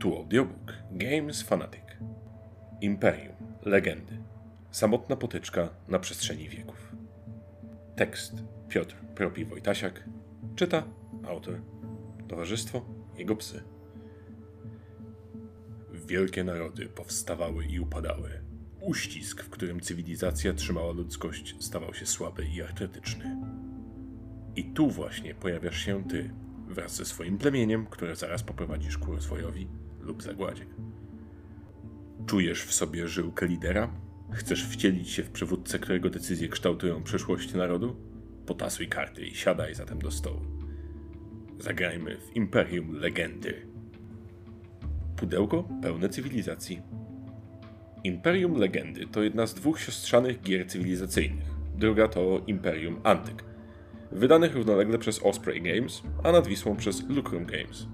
Tu audiobook Games Fanatic. Imperium Legendy. Samotna potyczka na przestrzeni wieków. Tekst Piotr Propi Wojtasiak. Czyta autor. Towarzystwo Jego Psy. Wielkie narody powstawały i upadały. Uścisk, w którym cywilizacja trzymała ludzkość, stawał się słaby i artretyczny. I tu właśnie pojawiasz się ty, wraz ze swoim plemieniem, które zaraz poprowadzisz ku rozwojowi lub zagładzie. Czujesz w sobie żyłkę lidera? Chcesz wcielić się w przywódcę, którego decyzje kształtują przyszłość narodu? Potasuj karty i siadaj zatem do stołu. Zagrajmy w Imperium Legendy. Pudełko pełne cywilizacji. Imperium Legendy to jedna z dwóch siostrzanych gier cywilizacyjnych. Druga to Imperium Antyk, wydanych równolegle przez Osprey Games, a nad Wisłą przez Lucrum Games.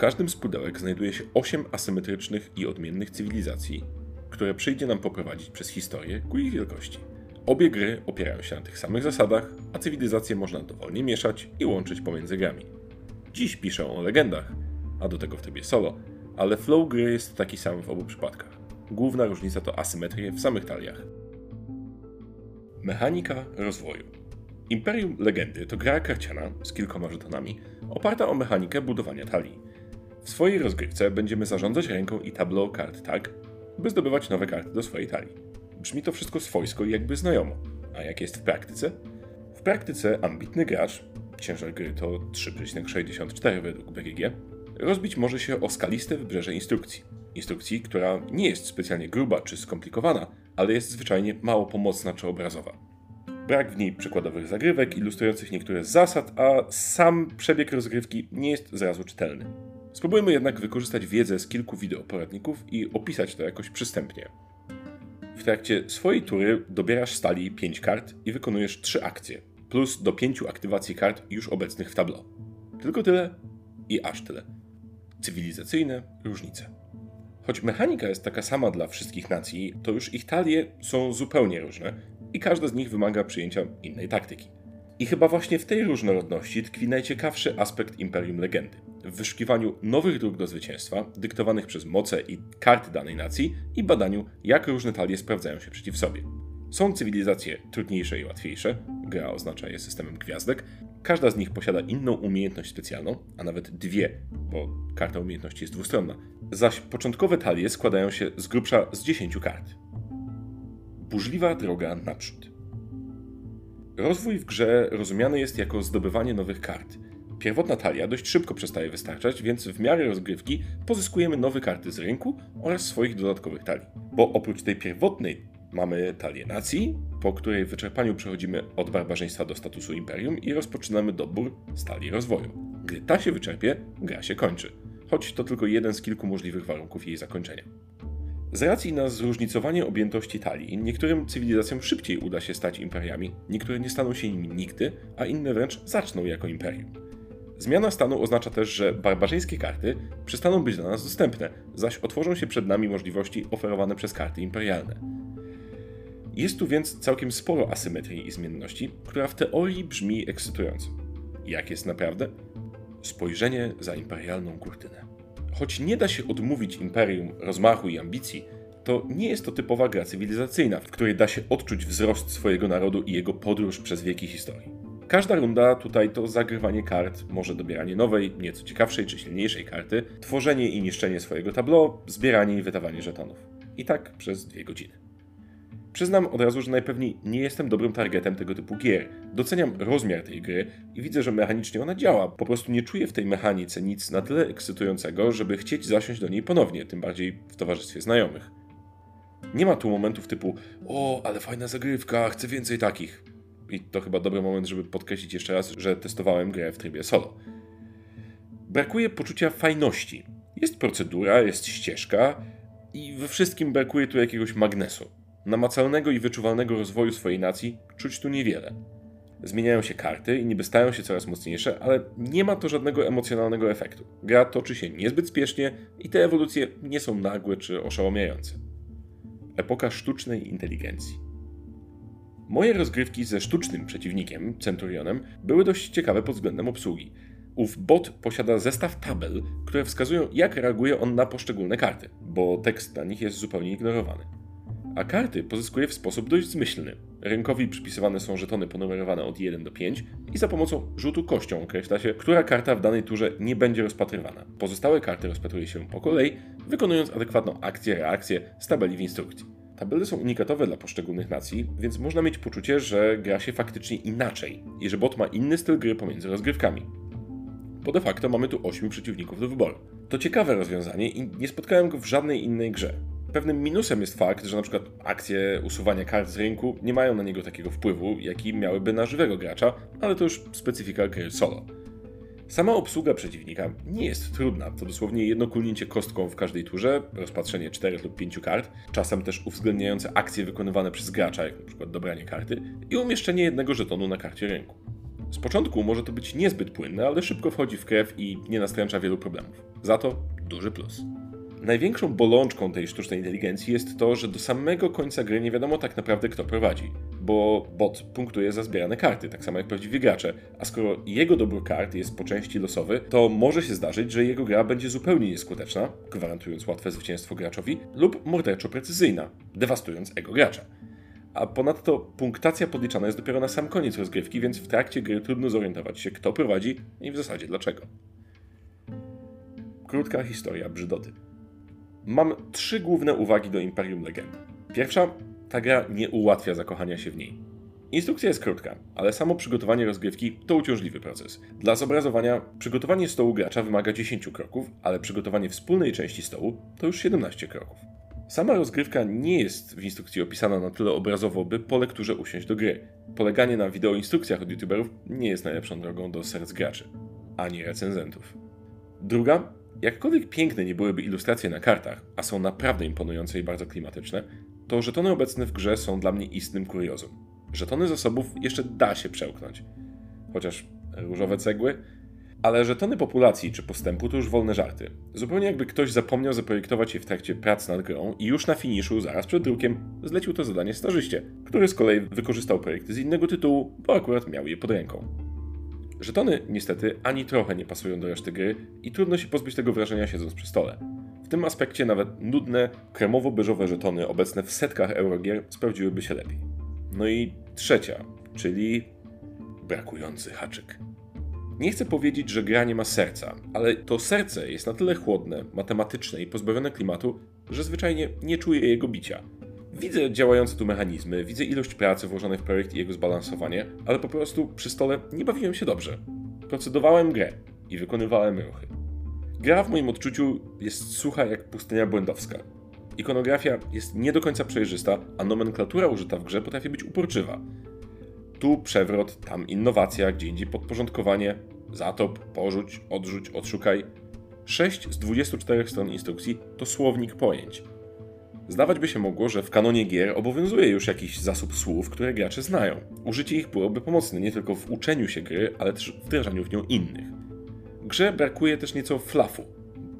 Każdym z pudełek znajduje się 8 asymetrycznych i odmiennych cywilizacji, które przyjdzie nam poprowadzić przez historię ku ich wielkości. Obie gry opierają się na tych samych zasadach, a cywilizacje można dowolnie mieszać i łączyć pomiędzy grami. Dziś piszę o legendach, a do tego w trybie solo, ale flow gry jest taki sam w obu przypadkach. Główna różnica to asymetrie w samych taliach. Mechanika rozwoju. Imperium Legendy to gra karciana z kilkoma żetonami, oparta o mechanikę budowania talii. W swojej rozgrywce będziemy zarządzać ręką i tableau kart tak, by zdobywać nowe karty do swojej talii. Brzmi to wszystko swojsko i jakby znajomo. A jak jest w praktyce? W praktyce ambitny gracz, ciężar gry to 3,64 według BGG, rozbić może się o skaliste wybrzeże instrukcji. Instrukcji, która nie jest specjalnie gruba czy skomplikowana, ale jest zwyczajnie mało pomocna czy obrazowa. Brak w niej przykładowych zagrywek ilustrujących niektóre z zasad, a sam przebieg rozgrywki nie jest zrazu czytelny. Spróbujmy jednak wykorzystać wiedzę z kilku wideoporadników i opisać to jakoś przystępnie. W trakcie swojej tury dobierasz stali 5 kart i wykonujesz 3 akcje, plus do 5 aktywacji kart już obecnych w tableau. Tylko tyle i aż tyle. Cywilizacyjne różnice. Choć mechanika jest taka sama dla wszystkich nacji, to już ich talie są zupełnie różne i każda z nich wymaga przyjęcia innej taktyki. I chyba właśnie w tej różnorodności tkwi najciekawszy aspekt Imperium Legendy. W wyszukiwaniu nowych dróg do zwycięstwa, dyktowanych przez moce i karty danej nacji i badaniu, jak różne talie sprawdzają się przeciw sobie. Są cywilizacje trudniejsze i łatwiejsze, gra oznacza je systemem gwiazdek, każda z nich posiada inną umiejętność specjalną, a nawet dwie, bo karta umiejętności jest dwustronna, zaś początkowe talie składają się z grubsza z 10 kart. Burzliwa droga naprzód. Rozwój w grze rozumiany jest jako zdobywanie nowych kart. Pierwotna talia dość szybko przestaje wystarczać, więc w miarę rozgrywki pozyskujemy nowe karty z rynku oraz swoich dodatkowych talii. Bo oprócz tej pierwotnej mamy talię nacji, po której wyczerpaniu przechodzimy od barbarzyństwa do statusu imperium i rozpoczynamy dobór stali rozwoju. Gdy ta się wyczerpie, gra się kończy, choć to tylko jeden z kilku możliwych warunków jej zakończenia. Z racji na zróżnicowanie objętości talii, niektórym cywilizacjom szybciej uda się stać imperiami, niektóre nie staną się nimi nigdy, a inne wręcz zaczną jako imperium. Zmiana stanu oznacza też, że barbarzyńskie karty przestaną być dla nas dostępne, zaś otworzą się przed nami możliwości oferowane przez karty imperialne. Jest tu więc całkiem sporo asymetrii i zmienności, która w teorii brzmi ekscytująco. Jak jest naprawdę? Spojrzenie za imperialną kurtynę. Choć nie da się odmówić imperium rozmachu i ambicji, to nie jest to typowa gra cywilizacyjna, w której da się odczuć wzrost swojego narodu i jego podróż przez wieki historii. Każda runda tutaj to zagrywanie kart, może dobieranie nowej, nieco ciekawszej czy silniejszej karty, tworzenie i niszczenie swojego tableau, zbieranie i wydawanie żetonów. I tak przez dwie godziny. Przyznam od razu, że najpewniej nie jestem dobrym targetem tego typu gier. Doceniam rozmiar tej gry i widzę, że mechanicznie ona działa. Po prostu nie czuję w tej mechanice nic na tyle ekscytującego, żeby chcieć zasiąść do niej ponownie, tym bardziej w towarzystwie znajomych. Nie ma tu momentów typu o, ale fajna zagrywka, chcę więcej takich. I to chyba dobry moment, żeby podkreślić jeszcze raz, że testowałem grę w trybie solo. Brakuje poczucia fajności. Jest procedura, jest ścieżka i we wszystkim brakuje tu jakiegoś magnesu. Namacalnego i wyczuwalnego rozwoju swojej nacji czuć tu niewiele. Zmieniają się karty i niby stają się coraz mocniejsze, ale nie ma to żadnego emocjonalnego efektu. Gra toczy się niezbyt spiesznie i te ewolucje nie są nagłe czy oszałamiające. Epoka sztucznej inteligencji. Moje rozgrywki ze sztucznym przeciwnikiem, Centurionem, były dość ciekawe pod względem obsługi. Ów bot posiada zestaw tabel, które wskazują, jak reaguje on na poszczególne karty, bo tekst na nich jest zupełnie ignorowany. A karty pozyskuje w sposób dość zmyślny. Rynkowi przypisywane są żetony ponumerowane od 1 do 5 i za pomocą rzutu kością określa się, która karta w danej turze nie będzie rozpatrywana. Pozostałe karty rozpatruje się po kolei, wykonując adekwatną akcję-reakcję z tabeli w instrukcji. Tabele są unikatowe dla poszczególnych nacji, więc można mieć poczucie, że gra się faktycznie inaczej i że bot ma inny styl gry pomiędzy rozgrywkami. Bo de facto mamy tu 8 przeciwników do wyboru. To ciekawe rozwiązanie i nie spotkałem go w żadnej innej grze. Pewnym minusem jest fakt, że przykład akcje usuwania kart z rynku nie mają na niego takiego wpływu, jaki miałyby na żywego gracza, ale to już specyfika gry solo. Sama obsługa przeciwnika nie jest trudna, to dosłownie jedno kulnięcie kostką w każdej turze, rozpatrzenie 4 lub 5 kart, czasem też uwzględniające akcje wykonywane przez gracza, jak np. dobranie karty, i umieszczenie jednego żetonu na karcie rynku. Z początku może to być niezbyt płynne, ale szybko wchodzi w krew i nie nastręcza wielu problemów. Za to duży plus. Największą bolączką tej sztucznej inteligencji jest to, że do samego końca gry nie wiadomo tak naprawdę kto prowadzi, bo bot punktuje za zbierane karty, tak samo jak prawdziwi gracze, a skoro jego dobór kart jest po części losowy, to może się zdarzyć, że jego gra będzie zupełnie nieskuteczna, gwarantując łatwe zwycięstwo graczowi, lub morderczo precyzyjna, dewastując ego gracza. A ponadto punktacja podliczana jest dopiero na sam koniec rozgrywki, więc w trakcie gry trudno zorientować się, kto prowadzi i w zasadzie dlaczego. Krótka historia brzydoty. Mam trzy główne uwagi do Imperium Legend. Pierwsza, ta gra nie ułatwia zakochania się w niej. Instrukcja jest krótka, ale samo przygotowanie rozgrywki to uciążliwy proces. Dla zobrazowania, przygotowanie stołu gracza wymaga 10 kroków, ale przygotowanie wspólnej części stołu to już 17 kroków. Sama rozgrywka nie jest w instrukcji opisana na tyle obrazowo, by po lekturze usiąść do gry. Poleganie na wideoinstrukcjach od youtuberów nie jest najlepszą drogą do serc graczy, ani recenzentów. Druga, jakkolwiek piękne nie byłyby ilustracje na kartach, a są naprawdę imponujące i bardzo klimatyczne, to żetony obecne w grze są dla mnie istnym kuriozum. Żetony zasobów jeszcze da się przełknąć. Chociaż różowe cegły ale żetony populacji czy postępu to już wolne żarty. Zupełnie jakby ktoś zapomniał zaprojektować je w trakcie prac nad grą i już na finiszu, zaraz przed drukiem, zlecił to zadanie stażyście, który z kolei wykorzystał projekty z innego tytułu, bo akurat miał je pod ręką. Żetony niestety ani trochę nie pasują do reszty gry i trudno się pozbyć tego wrażenia siedząc przy stole. Tym aspekcie nawet nudne, kremowo-beżowe żetony obecne w setkach eurogier sprawdziłyby się lepiej. No i trzecia, czyli brakujący haczyk. Nie chcę powiedzieć, że gra nie ma serca, ale to serce jest na tyle chłodne, matematyczne i pozbawione klimatu, że zwyczajnie nie czuję jego bicia. Widzę działające tu mechanizmy, widzę ilość pracy włożonej w projekt i jego zbalansowanie, ale po prostu przy stole nie bawiłem się dobrze. Procedowałem grę i wykonywałem ruchy. Gra w moim odczuciu jest sucha jak pustynia błędowska. Ikonografia jest nie do końca przejrzysta, a nomenklatura użyta w grze potrafi być uporczywa. Tu przewrot, tam innowacja, gdzie indziej podporządkowanie, zatop, porzuć, odrzuć, odszukaj. 6 z 24 stron instrukcji to słownik pojęć. Zdawać by się mogło, że w kanonie gier obowiązuje już jakiś zasób słów, które gracze znają. Użycie ich byłoby pomocne nie tylko w uczeniu się gry, ale też w wdrażaniu w nią innych. Grze brakuje też nieco flafu,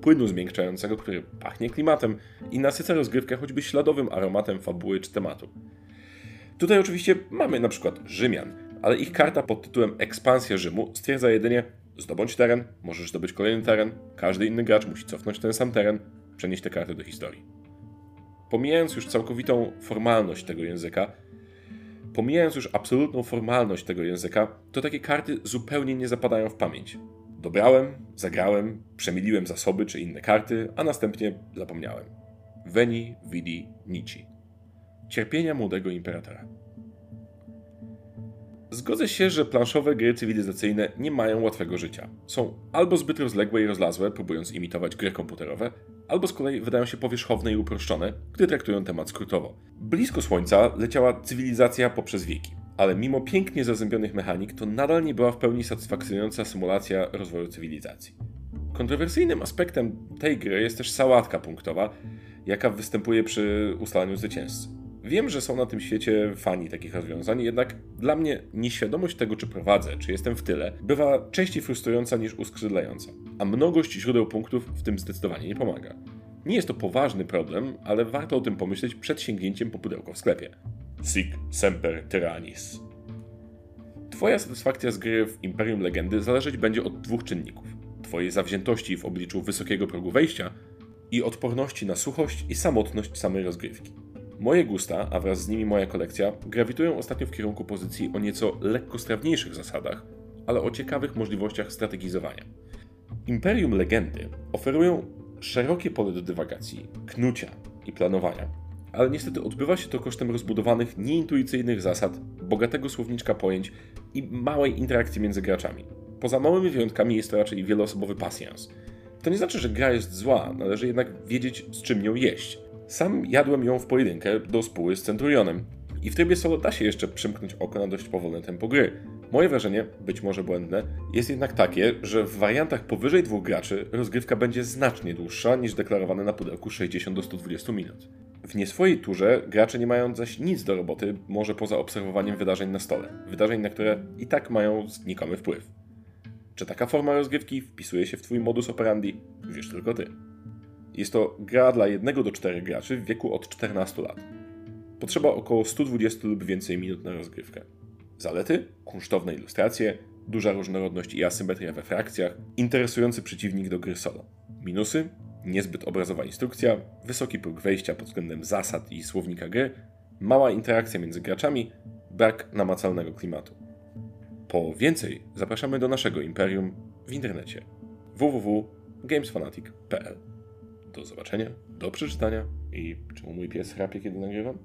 płynu zmiękczającego, który pachnie klimatem i nasyca rozgrywkę choćby śladowym aromatem fabuły czy tematu. Tutaj oczywiście mamy na przykład Rzymian, ale ich karta pod tytułem Ekspansja Rzymu stwierdza jedynie zdobądź teren, możesz zdobyć kolejny teren, każdy inny gracz musi cofnąć ten sam teren, przenieść tę kartę do historii. Pomijając już całkowitą formalność tego języka, pomijając już absolutną formalność tego języka, to takie karty zupełnie nie zapadają w pamięć. Dobrałem, zagrałem, przemiliłem zasoby czy inne karty, a następnie zapomniałem. Veni, vidi, nici cierpienia młodego imperatora. Zgodzę się, że planszowe gry cywilizacyjne nie mają łatwego życia. Są albo zbyt rozległe i rozlazłe, próbując imitować gry komputerowe, albo z kolei wydają się powierzchowne i uproszczone, gdy traktują temat skrótowo. Blisko Słońca leciała cywilizacja poprzez wieki, ale mimo pięknie zazębionych mechanik, to nadal nie była w pełni satysfakcjonująca symulacja rozwoju cywilizacji. Kontrowersyjnym aspektem tej gry jest też sałatka punktowa, jaka występuje przy ustalaniu zwycięzcy. Wiem, że są na tym świecie fani takich rozwiązań, jednak dla mnie nieświadomość tego, czy prowadzę, czy jestem w tyle, bywa częściej frustrująca niż uskrzydlająca, a mnogość źródeł punktów w tym zdecydowanie nie pomaga. Nie jest to poważny problem, ale warto o tym pomyśleć przed sięgnięciem po pudełko w sklepie. Sic semper tyrannis. Twoja satysfakcja z gry w Imperium Legendy zależeć będzie od dwóch czynników. Twojej zawziętości w obliczu wysokiego progu wejścia i odporności na suchość i samotność samej rozgrywki. Moje gusta, a wraz z nimi moja kolekcja, grawitują ostatnio w kierunku pozycji o nieco lekkostrawniejszych zasadach, ale o ciekawych możliwościach strategizowania. Imperium Legendy oferują szerokie pole do dywagacji, knucia i planowania, ale niestety odbywa się to kosztem rozbudowanych, nieintuicyjnych zasad, bogatego słowniczka pojęć i małej interakcji między graczami. Poza małymi wyjątkami jest to raczej wieloosobowy pasjans. To nie znaczy, że gra jest zła, należy jednak wiedzieć, z czym ją jeść. Sam jadłem ją w pojedynkę do spóły z Centurionem i w trybie solo da się jeszcze przymknąć oko na dość powolne tempo gry. Moje wrażenie, być może błędne, jest jednak takie, że w wariantach powyżej dwóch graczy rozgrywka będzie znacznie dłuższa niż deklarowane na pudełku 60 do 120 minut. W nieswojej turze gracze nie mają zaś nic do roboty, może poza obserwowaniem wydarzeń na stole. Wydarzeń, na które i tak mają znikomy wpływ. Czy taka forma rozgrywki wpisuje się w Twój modus operandi? Wiesz tylko Ty. Jest to gra dla 1 do 4 graczy w wieku od 14 lat. Potrzeba około 120 lub więcej minut na rozgrywkę. Zalety? Kunsztowne ilustracje, duża różnorodność i asymetria we frakcjach, interesujący przeciwnik do gry solo. Minusy? Niezbyt obrazowa instrukcja, wysoki próg wejścia pod względem zasad i słownika gry, mała interakcja między graczami, brak namacalnego klimatu. Po więcej zapraszamy do naszego imperium w internecie www.gamesfanatic.pl. Do zobaczenia, do przeczytania i czemu mój pies chrapie, kiedy nagrywam?